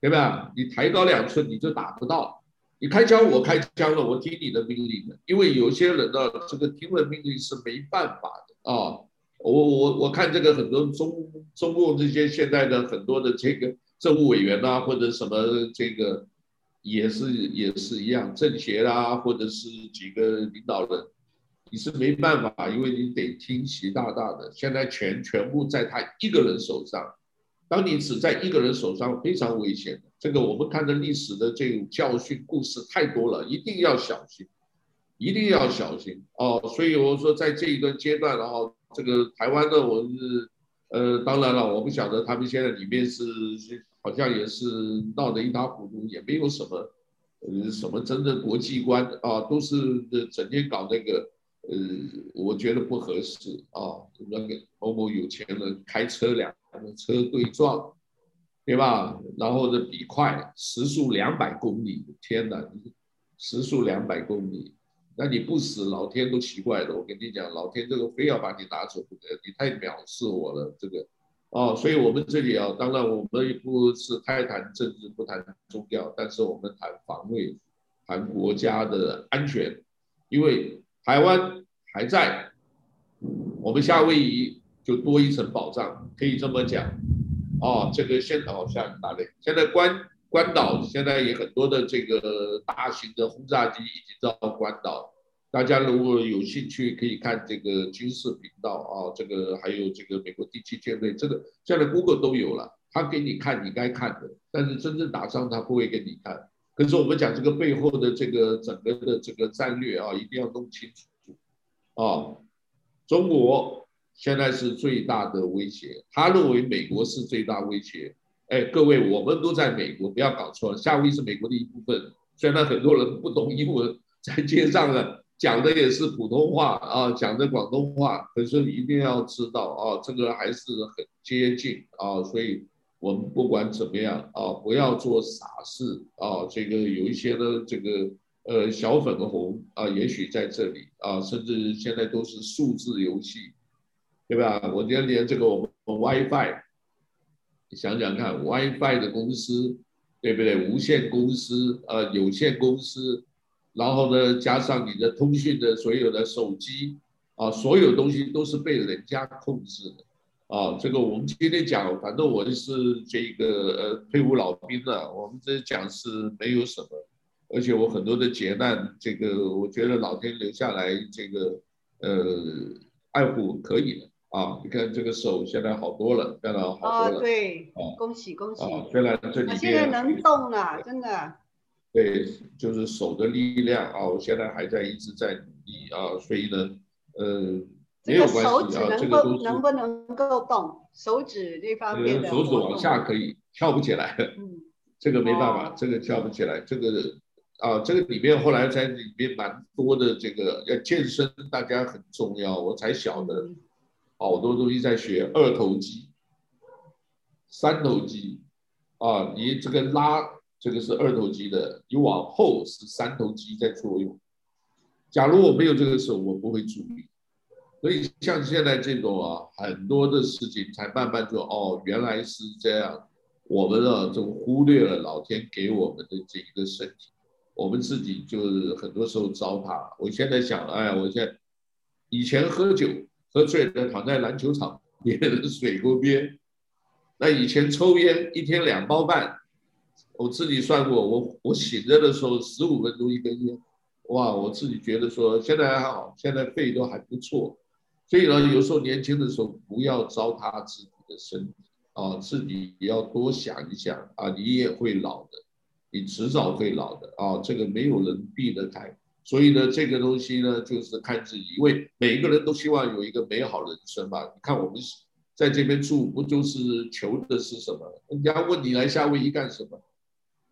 对吧？你抬高两寸你就打不到。你开枪，我开枪了，我听你的命令的。因为有些人呢，这个听了命令是没办法的啊。我我我看这个很多中中共这些现在的很多的这个政务委员啊，或者什么这个也是也是一样，政协啦，或者是几个领导人，你是没办法，因为你得听习大大的。现在全全部在他一个人手上。当你只在一个人手上，非常危险。这个我们看的历史的这种教训故事太多了，一定要小心，一定要小心哦。所以我说，在这一段阶段，然后这个台湾呢，我是呃，当然了，我不晓得他们现在里面是好像也是闹得一塌糊涂，也没有什么呃什么真正国际观啊，都是整天搞那个。呃，我觉得不合适啊。那个某某有钱人开车两车对撞，对吧？然后呢，比快时速两百公里，天哪！时速两百公里，那你不死，老天都奇怪了。我跟你讲，老天这个非要把你拿走不得，你太藐视我了，这个。哦，所以我们这里啊，当然我们也不是太谈政治，不谈宗教，但是我们谈防卫，谈国家的安全，因为。台湾还在，我们夏威夷就多一层保障，可以这么讲。哦，这个现场下打雷。现在关关岛现在也很多的这个大型的轰炸机已经到关岛，大家如果有兴趣可以看这个军事频道啊，这个还有这个美国第七舰队，这个现在 Google 都有了，他给你看你该看的，但是真正打仗他不会给你看。可是我们讲这个背后的这个整个的这个战略啊，一定要弄清楚啊。中国现在是最大的威胁，他认为美国是最大威胁。哎，各位，我们都在美国，不要搞错了，夏威夷是美国的一部分。虽然很多人不懂英文，在街上呢讲的也是普通话啊，讲的广东话，可是你一定要知道啊，这个还是很接近啊，所以。我们不管怎么样啊，不要做傻事啊。这个有一些呢，这个呃小粉红啊，也许在这里啊，甚至现在都是数字游戏，对吧？我今天连这个我们 WiFi，你想想看，WiFi 的公司，对不对？无线公司啊，有线公司，然后呢，加上你的通讯的所有的手机啊，所有东西都是被人家控制的啊。这个我们今天讲，反正我是这个呃退伍老兵了，我们这讲是没有什么，而且我很多的劫难，这个我觉得老天留下来这个呃爱护可以的。啊，你看这个手现在好多了，现在好多了。啊，对，啊、恭喜恭喜！虽然这里面现在能动了，真的。对，就是手的力量啊，我现在还在一直在努力啊，所以呢，呃，没有关系啊，手指能够、这个、能不能够动？手指这方面。手指往下可以跳不起来，嗯，这个没办法，哦、这个跳不起来，这个啊，这个里面后来在里面蛮多的，这个要健身，大家很重要，我才晓得。嗯好多东西在学二头肌、三头肌啊，你这个拉这个是二头肌的，你往后是三头肌在作用。假如我没有这个时候，我不会注意。所以像现在这种啊，很多的事情才慢慢就哦，原来是这样。我们啊，就忽略了老天给我们的这一个身体，我们自己就是很多时候糟蹋。我现在想，哎，我现在以前喝酒。喝醉了躺在篮球场边的水沟边，那以前抽烟一天两包半，我自己算过，我我醒着的时候十五分钟一根烟，哇，我自己觉得说现在还好，现在肺都还不错，所以呢，有时候年轻的时候不要糟蹋自己的身体啊，自己也要多想一想啊，你也会老的，你迟早会老的啊，这个没有人避得开。所以呢，这个东西呢，就是看自己，因为每一个人都希望有一个美好人生嘛。你看我们在这边住，不就是求的是什么？人家问你来夏威夷干什么，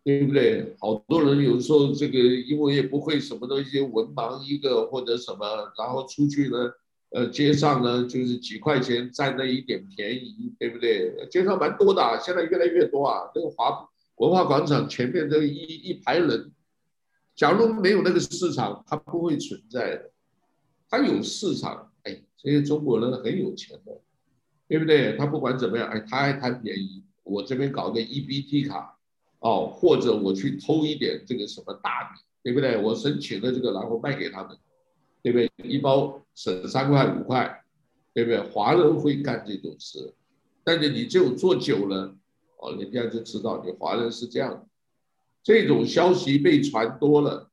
对不对？好多人有时候这个因为也不会什么东西，文盲一个或者什么，然后出去呢，呃，街上呢就是几块钱占那一点便宜，对不对？街上蛮多的啊，现在越来越多啊。这个华文化广场前面这一一排人。假如没有那个市场，它不会存在的。它有市场，哎，这些中国人很有钱的，对不对？他不管怎么样，哎，他还贪便宜。我这边搞个 EBT 卡，哦，或者我去偷一点这个什么大米，对不对？我申请了这个，然后卖给他们，对不对？一包省三块五块，对不对？华人会干这种事，但是你只有做久了，哦，人家就知道你华人是这样。这种消息被传多了，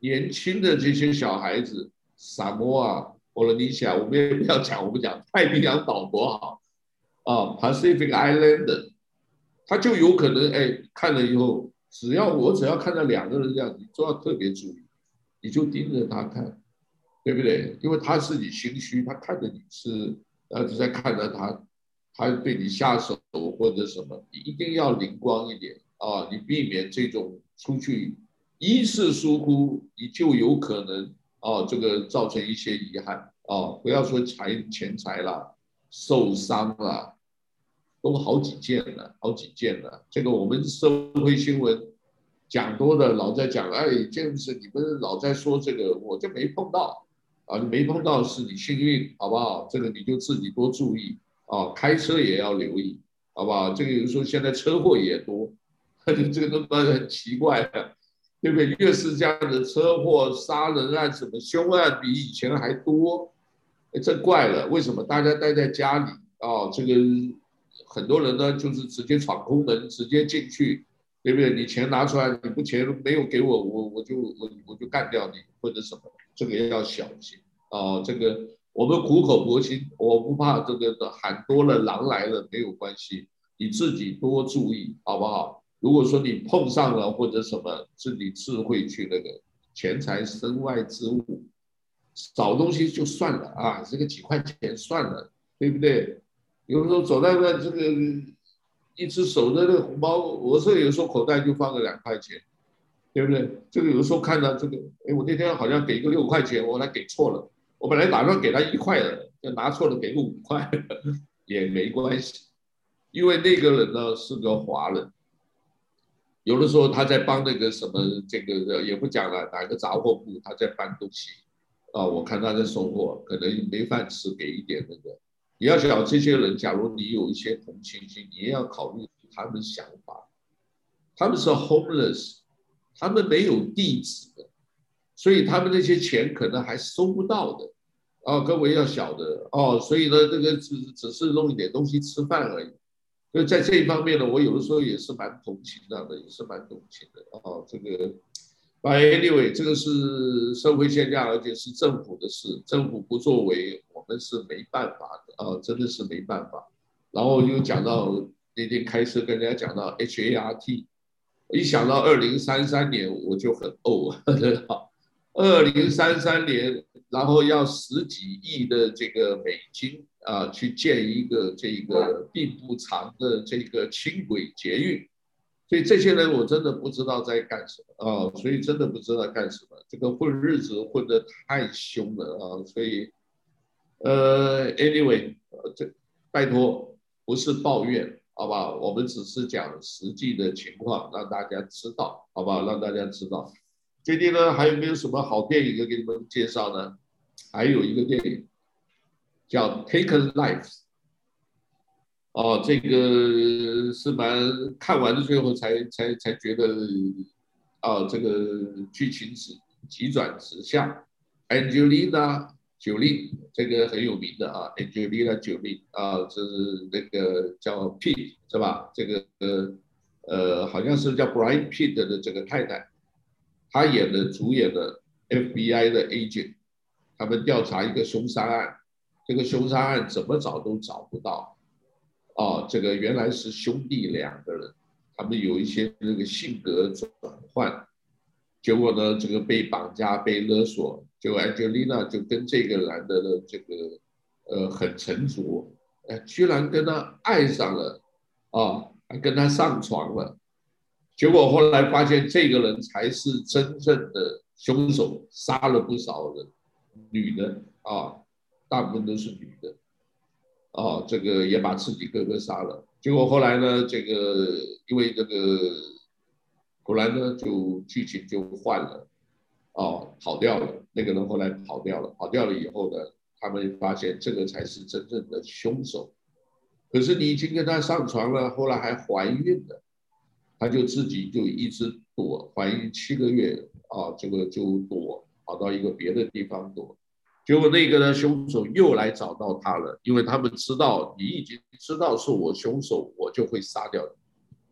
年轻的这些小孩子，萨摩啊、波罗尼西亚，我们也不要讲，我们讲太平洋岛国好，啊，Pacific Island，他就有可能哎，看了以后，只要我只要看到两个人这样，你都要特别注意，你就盯着他看，对不对？因为他是你心虚，他看着你是，呃，就在看着他，他对你下手或者什么，你一定要灵光一点。啊，你避免这种出去一次疏忽，你就有可能啊，这个造成一些遗憾啊。不要说财钱财了，受伤了，都好几件了，好几件了。这个我们社会新闻讲多了，老在讲，哎，这是你们老在说这个，我就没碰到啊，你没碰到是你幸运，好不好？这个你就自己多注意啊，开车也要留意，好不好？这个有时候现在车祸也多。这个都很奇怪的，对不对？越是这样的车祸、杀人案、什么凶案，比以前还多，这怪了。为什么大家待在家里啊？这个很多人呢，就是直接闯空门，直接进去，对不对？你钱拿出来，你不钱没有给我，我我就我我就干掉你或者什么，这个要小心啊。这个我们苦口婆心，我不怕这个喊多了，狼来了没有关系，你自己多注意，好不好？如果说你碰上了或者什么，是你智慧去那个钱财身外之物，找东西就算了啊，这个几块钱算了，对不对？有时候走在那这个一只手的那个红包，我是有时候口袋就放个两块钱，对不对？这个有时候看到这个，哎，我那天好像给一个六块钱，我还给错了，我本来打算给他一块的，就拿错了给个五块，也没关系，因为那个人呢是个华人。有的时候他在帮那个什么，这个也不讲了，哪个杂货铺他在搬东西，啊，我看他在送货，可能没饭吃，给一点那个。你要想这些人，假如你有一些同情心，你也要考虑他们想法。他们是 homeless，他们没有地址的，所以他们那些钱可能还收不到的，哦，各位要晓得哦，所以呢，这个只只是弄一点东西吃饭而已。所以在这一方面呢，我有的时候也是蛮同情的，也是蛮同情的哦。这个，anyway，这个是社会现象，而且是政府的事，政府不作为，我们是没办法的啊，真的是没办法。然后又讲到那天开车跟人家讲到 HART，一想到二零三三年我就很呕 啊。二零三三年，然后要十几亿的这个美金啊，去建一个这个并不长的这个轻轨捷运，所以这些人我真的不知道在干什么啊，所以真的不知道干什么，这个混日子混得太凶了啊，所以呃，anyway，这拜托不是抱怨，好吧，我们只是讲实际的情况，让大家知道，好吧，让大家知道。最近呢，还有没有什么好电影要给你们介绍呢？还有一个电影叫《Taken Lives》，哦，这个是蛮看完的，最后才才才觉得，哦，这个剧情是急转直下。Angelina Jolie 这个很有名的啊，Angelina Jolie 啊，这是那个叫 Pitt 是吧？这个呃呃，好像是叫 Brian Pitt 的这个太太。他演的主演的 FBI 的 agent，他们调查一个凶杀案，这个凶杀案怎么找都找不到，哦，这个原来是兄弟两个人，他们有一些那个性格转换，结果呢，这个被绑架被勒索，结果 Angelina 就跟这个男的的这个呃很沉着，哎，居然跟他爱上了，啊、还跟他上床了。结果后来发现，这个人才是真正的凶手，杀了不少人，女的啊，大部分都是女的，啊，这个也把自己哥哥杀了。结果后来呢，这个因为这个，后来呢就剧情就换了，哦，跑掉了。那个人后来跑掉了，跑掉了以后呢，他们发现这个才是真正的凶手。可是你已经跟他上床了，后来还怀孕了。他就自己就一直躲，怀孕七个月啊，这个就躲，跑到一个别的地方躲。结果那个呢，凶手又来找到他了，因为他们知道你已经知道是我凶手，我就会杀掉你，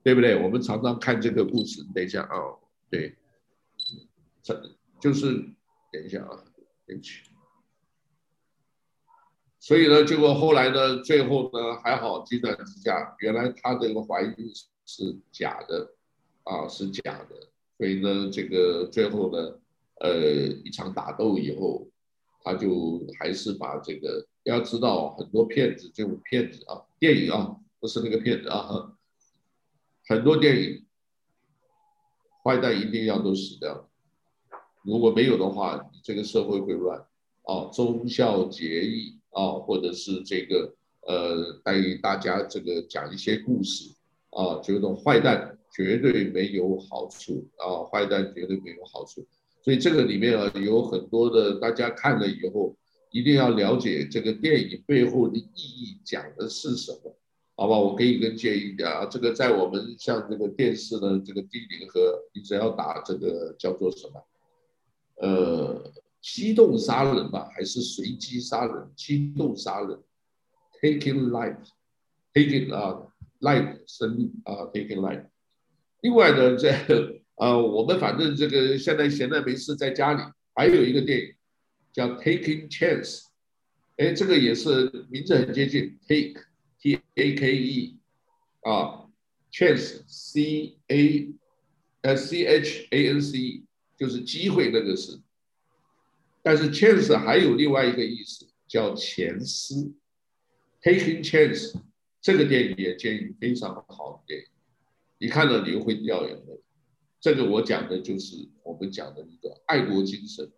对不对？我们常常看这个故事。等一下啊，对，这就是等一下啊，对不起。所以呢，结果后来呢，最后呢还好，急转直下，原来他这个怀孕。是假的，啊，是假的，所以呢，这个最后呢，呃，一场打斗以后，他就还是把这个，要知道很多骗子，这种骗子啊，电影啊，不是那个骗子啊，很多电影，坏蛋一定要都死掉，如果没有的话，这个社会会乱，啊，忠孝节义啊，或者是这个，呃，带大家这个讲一些故事。啊，这种坏蛋绝对没有好处啊！坏蛋绝对没有好处，所以这个里面啊有很多的，大家看了以后一定要了解这个电影背后的意义讲的是什么，好吧？我给你个建议啊，这个在我们像这个电视的这个低龄和，你只要打这个叫做什么，呃，机动杀人吧，还是随机杀人？机动杀人，taking life，taking 啊。life 生命啊，taking life。另外呢，这呃，我们反正这个现在闲着没事，在家里还有一个电影叫 Taking Chance，哎，这个也是名字很接近，take T A K E 啊，chance C A 呃 C H A N C E 就是机会那个是，但是 chance 还有另外一个意思叫前思，Taking Chance。这个电影也建议非常好的电影，一看到你又会掉眼泪。这个我讲的就是我们讲的一个爱国精神。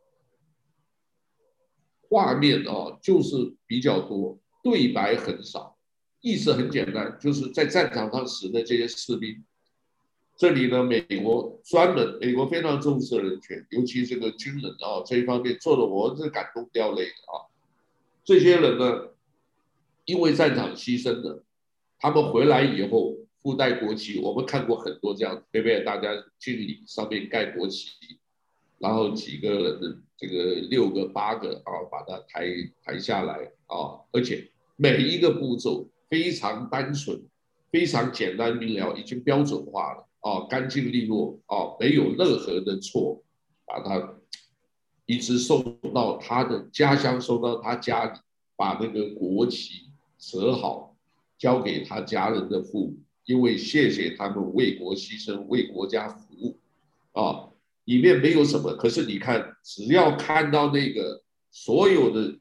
画面啊，就是比较多，对白很少，意思很简单，就是在战场上死的这些士兵。这里呢，美国专门，美国非常重视人权，尤其这个军人啊，这一方面做的我是感动掉泪的啊。这些人呢，因为战场牺牲的。他们回来以后附带国旗，我们看过很多这样，对不对？大家敬礼上面盖国旗，然后几个人的这个六个八个啊，把它抬抬下来啊，而且每一个步骤非常单纯，非常简单明了，已经标准化了啊，干净利落啊，没有任何的错，把它一直送到他的家乡，送到他家里，把那个国旗折好，交给他家人的父母，因为谢谢他们为国牺牲，为国家服务啊。里面没有什么，可是你看，只要看到那个所有的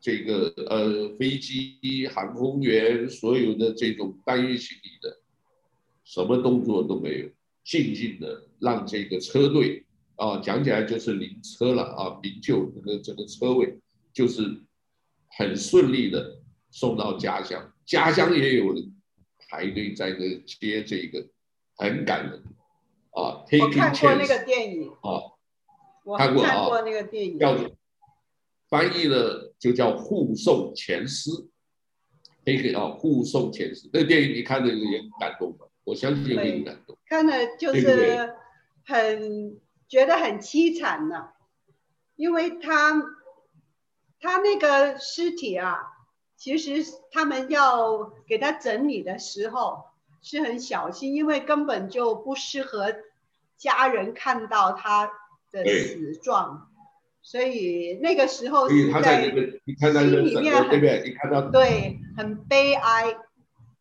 这个呃飞机、航空员，所有的这种搬运行李的，什么动作都没有，静静的让这个车队啊，讲起来就是灵车了啊，灵柩这个这个车位就是很顺利的送到家乡，家乡也有人排队在那接这个，很感人。啊，我看过那个电影啊，我看过那个电影，叫翻译了就叫护送前师，可以啊，护送前师。那个电影你看的也很感动吧？我相信也很感动。看了就是很觉得很凄惨呢，因为他他那个尸体啊，其实他们要给他整理的时候。是很小心，因为根本就不适合家人看到他的死状，所以那个时候是在心里面很对，很悲哀。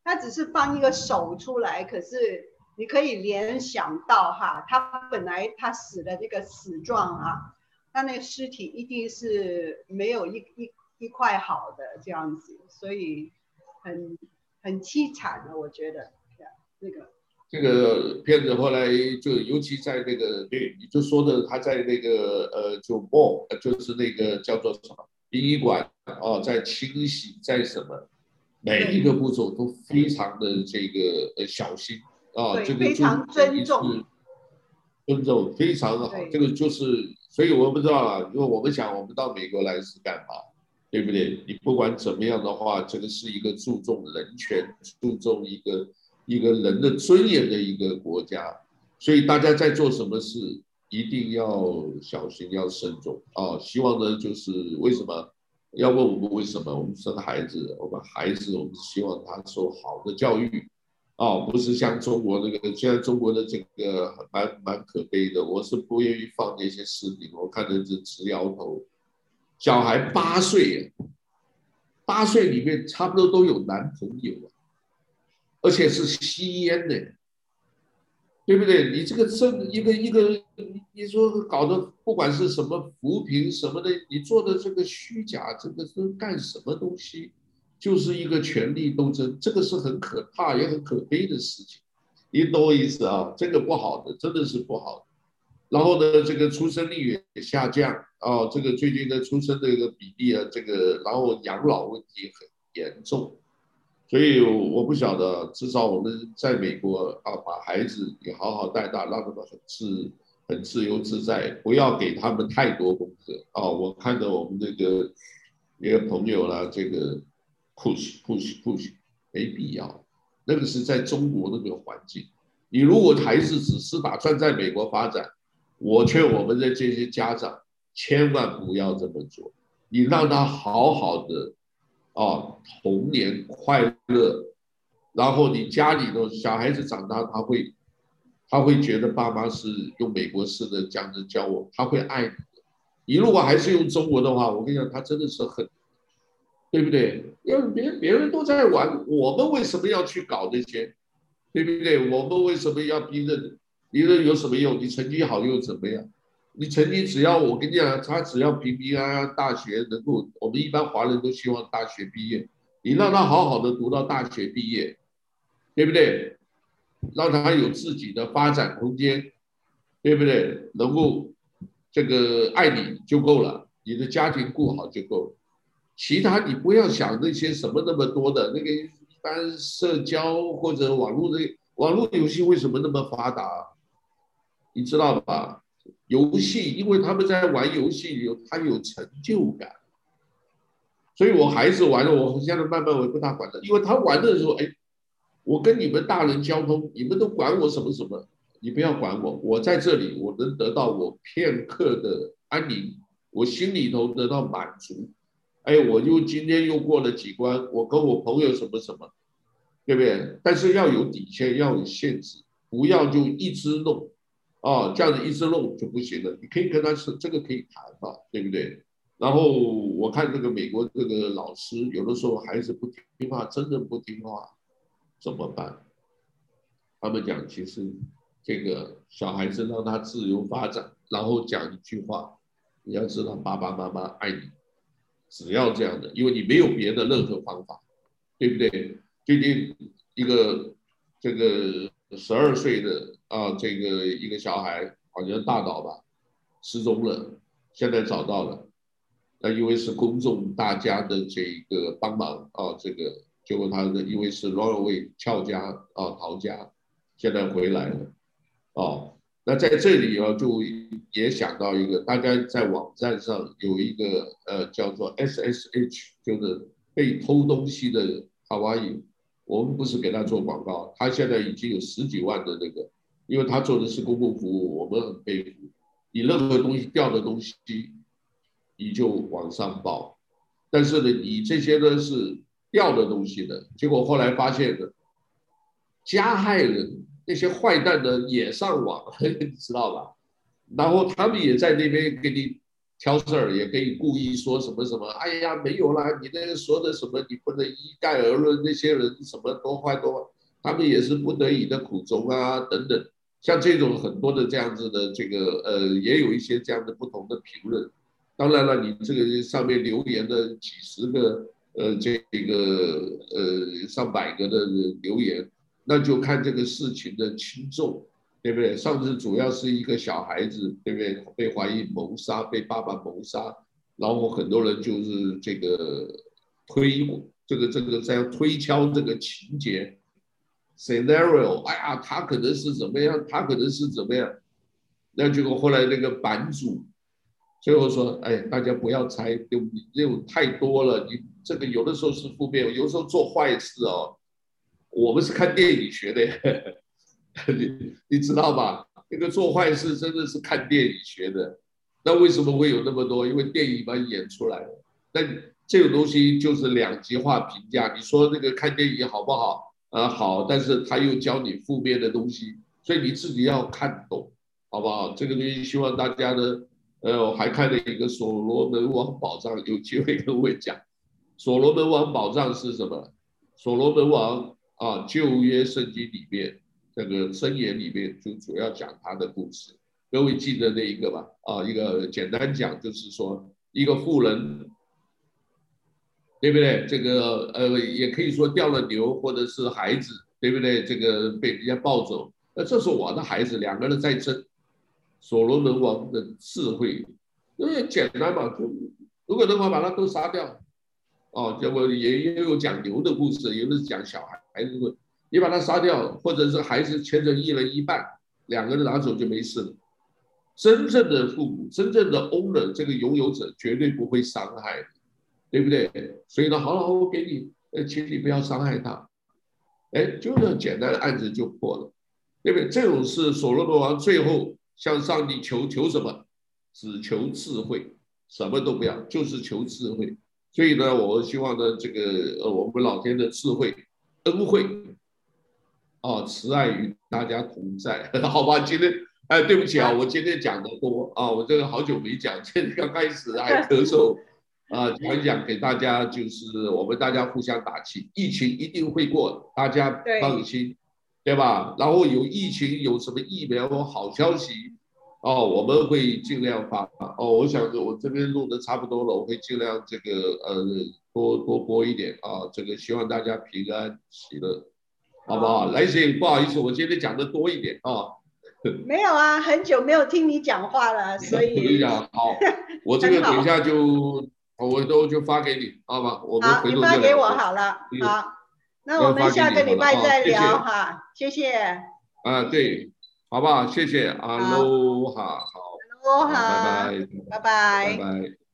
他只是放一个手出来，可是你可以联想到哈，他本来他死的这个死状啊，他那个尸体一定是没有一一一块好的这样子，所以很很凄惨的，我觉得。这个。这个片子后来就尤其在那个对，你就说的他在那个呃，就 ball 就是那个叫做什么殡仪馆哦，在清洗在什么，每一个步骤都非常的这个呃小心啊，这个非常尊重，尊重非常的好，这个就是，所以我不知道啊，因为我们想我们到美国来是干嘛，对不对？你不管怎么样的话，这个是一个注重人权，注重一个。一个人的尊严的一个国家，所以大家在做什么事一定要小心，要慎重啊！希望呢，就是为什么要问我们为什么我们生孩子，我们孩子我们希望他受好的教育啊，不是像中国那个，现在中国的这个蛮蛮可悲的，我是不愿意放那些视频，我看着是直摇头。小孩八岁，八岁里面差不多都有男朋友了。而且是吸烟的，对不对？你这个这一个一个，你说搞的不管是什么扶贫什么的，你做的这个虚假，这个是干什么东西？就是一个权力斗争，这个是很可怕也很可悲的事情。你懂我意思啊？这个不好的，真的是不好的。然后呢，这个出生率也下降啊，这个最近的出生的一个比例啊，这个然后养老问题很严重。所以我不晓得，至少我们在美国啊，把孩子也好好带大，让他们很自很自由自在，不要给他们太多功课啊。我看到我们这个一个朋友啦，这个 push push push 没必要，那个是在中国那个环境。你如果孩子只是打算在美国发展，我劝我们的这些家长千万不要这么做，你让他好好的。哦，童年快乐，然后你家里的小孩子长大，他会，他会觉得爸妈是用美国式的这样子教我，他会爱你。你如果还是用中国的话，我跟你讲，他真的是很，对不对？因为别别人都在玩，我们为什么要去搞这些？对不对？我们为什么要逼着你？逼着有什么用？你成绩好又怎么样？你成绩只要我跟你讲，他只要平平安安，大学能够，我们一般华人都希望大学毕业。你让他好好的读到大学毕业，对不对？让他有自己的发展空间，对不对？能够这个爱你就够了，你的家庭顾好就够了。其他你不要想那些什么那么多的那个一般社交或者网络的网络游戏为什么那么发达？你知道吧？游戏，因为他们在玩游戏有他有成就感，所以我孩子玩了，我现在慢慢我不大管了，因为他玩的时候，哎，我跟你们大人交通，你们都管我什么什么？你不要管我，我在这里，我能得到我片刻的安宁，我心里头得到满足。哎，我又今天又过了几关，我跟我朋友什么什么，对不对？但是要有底线，要有限制，不要就一直弄，啊，这样子一直弄就不行了。你可以跟他说，这个可以谈嘛，对不对？然后我看这个美国这个老师，有的时候孩子不听话，真的不听话，怎么办？他们讲，其实。这个小孩子让他自由发展，然后讲一句话，你要知道爸爸妈妈爱你，只要这样的，因为你没有别的任何方法，对不对？最近一个这个十二岁的啊，这个一个小孩好像大岛吧，失踪了，现在找到了，那因为是公众大家的这个帮忙啊，这个结果他的因为是 run away 翘家啊逃家，现在回来了。哦，那在这里啊，就也想到一个，大家在网站上有一个呃叫做 SSH，就是被偷东西的卡哇伊，我们不是给他做广告，他现在已经有十几万的那个，因为他做的是公共服务，我们很佩服。你任何东西掉的东西，你就往上报，但是呢，你这些呢是掉的东西的，结果后来发现呢加害人。那些坏蛋呢也上网，你知道吧？然后他们也在那边给你挑事儿，也可以故意说什么什么。哎呀，没有啦，你那个说的什么，你不能一概而论。那些人什么多坏多坏，他们也是不得已的苦衷啊，等等。像这种很多的这样子的这个呃，也有一些这样的不同的评论。当然了，你这个上面留言的几十个呃，这个呃上百个的留言。那就看这个事情的轻重，对不对？上次主要是一个小孩子，对不对？被怀疑谋杀，被爸爸谋杀，然后很多人就是这个推这个这个在推敲这个情节 scenario，哎呀，他可能是怎么样？他可能是怎么样？那结果后来那个版主最后说，哎，大家不要猜，有有太多了，你这个有的时候是负面，有的时候做坏事哦。我们是看电影学的，你你知道吧？那个做坏事真的是看电影学的。那为什么会有那么多？因为电影把你演出来了。那这种东西就是两极化评价。你说那个看电影好不好？啊，好，但是他又教你负面的东西，所以你自己要看懂，好不好？这个东西希望大家呢，呃，我还看了一个所罗门王宝藏，有机会跟我讲。所罗门王宝藏是什么？所罗门王。啊，旧约圣经里面这个箴言里面就主要讲他的故事，各位记得那一个吧？啊，一个简单讲就是说，一个富人，对不对？这个呃，也可以说掉了牛，或者是孩子，对不对？这个被人家抱走，那这是我的孩子，两个人在争。所罗门王的智慧，因为简单嘛，就如果能够把他都杀掉，哦，结果也也有讲牛的故事，有的是讲小孩。孩子，你把他杀掉，或者是孩子切成一人一半，两个人拿走就没事了。真正的父母，真正的 owner，这个拥有者绝对不会伤害，对不对？所以呢，好了，我给你，呃，请你不要伤害他。哎，就这么简单的案子就破了，对不对？这种是所罗门王最后向上帝求求什么？只求智慧，什么都不要，就是求智慧。所以呢，我希望呢，这个呃，我们老天的智慧。恩惠，哦，慈爱与大家同在，好吧？今天，哎，对不起啊，我今天讲的多啊，我这个好久没讲，现在刚开始还咳嗽，啊，讲一讲给大家，就是我们大家互相打气，疫情一定会过，大家放心，对，对吧？然后有疫情有什么疫苗好消息，哦，我们会尽量发，哦，我想我这边录的差不多了，我会尽量这个呃。多多播一点啊，这个希望大家平安喜乐，好不好？来信不好意思，我今天讲的多一点啊。没有啊，很久没有听你讲话了，所以。我跟你讲，好，我这个等一下就我都就发给你，好吧？我们回头再聊。好，你发给我好了，好。那我们下个礼拜再聊哈，谢谢。啊，对，好不好？谢谢，阿罗哈，好。阿罗哈，拜拜，拜拜，拜拜。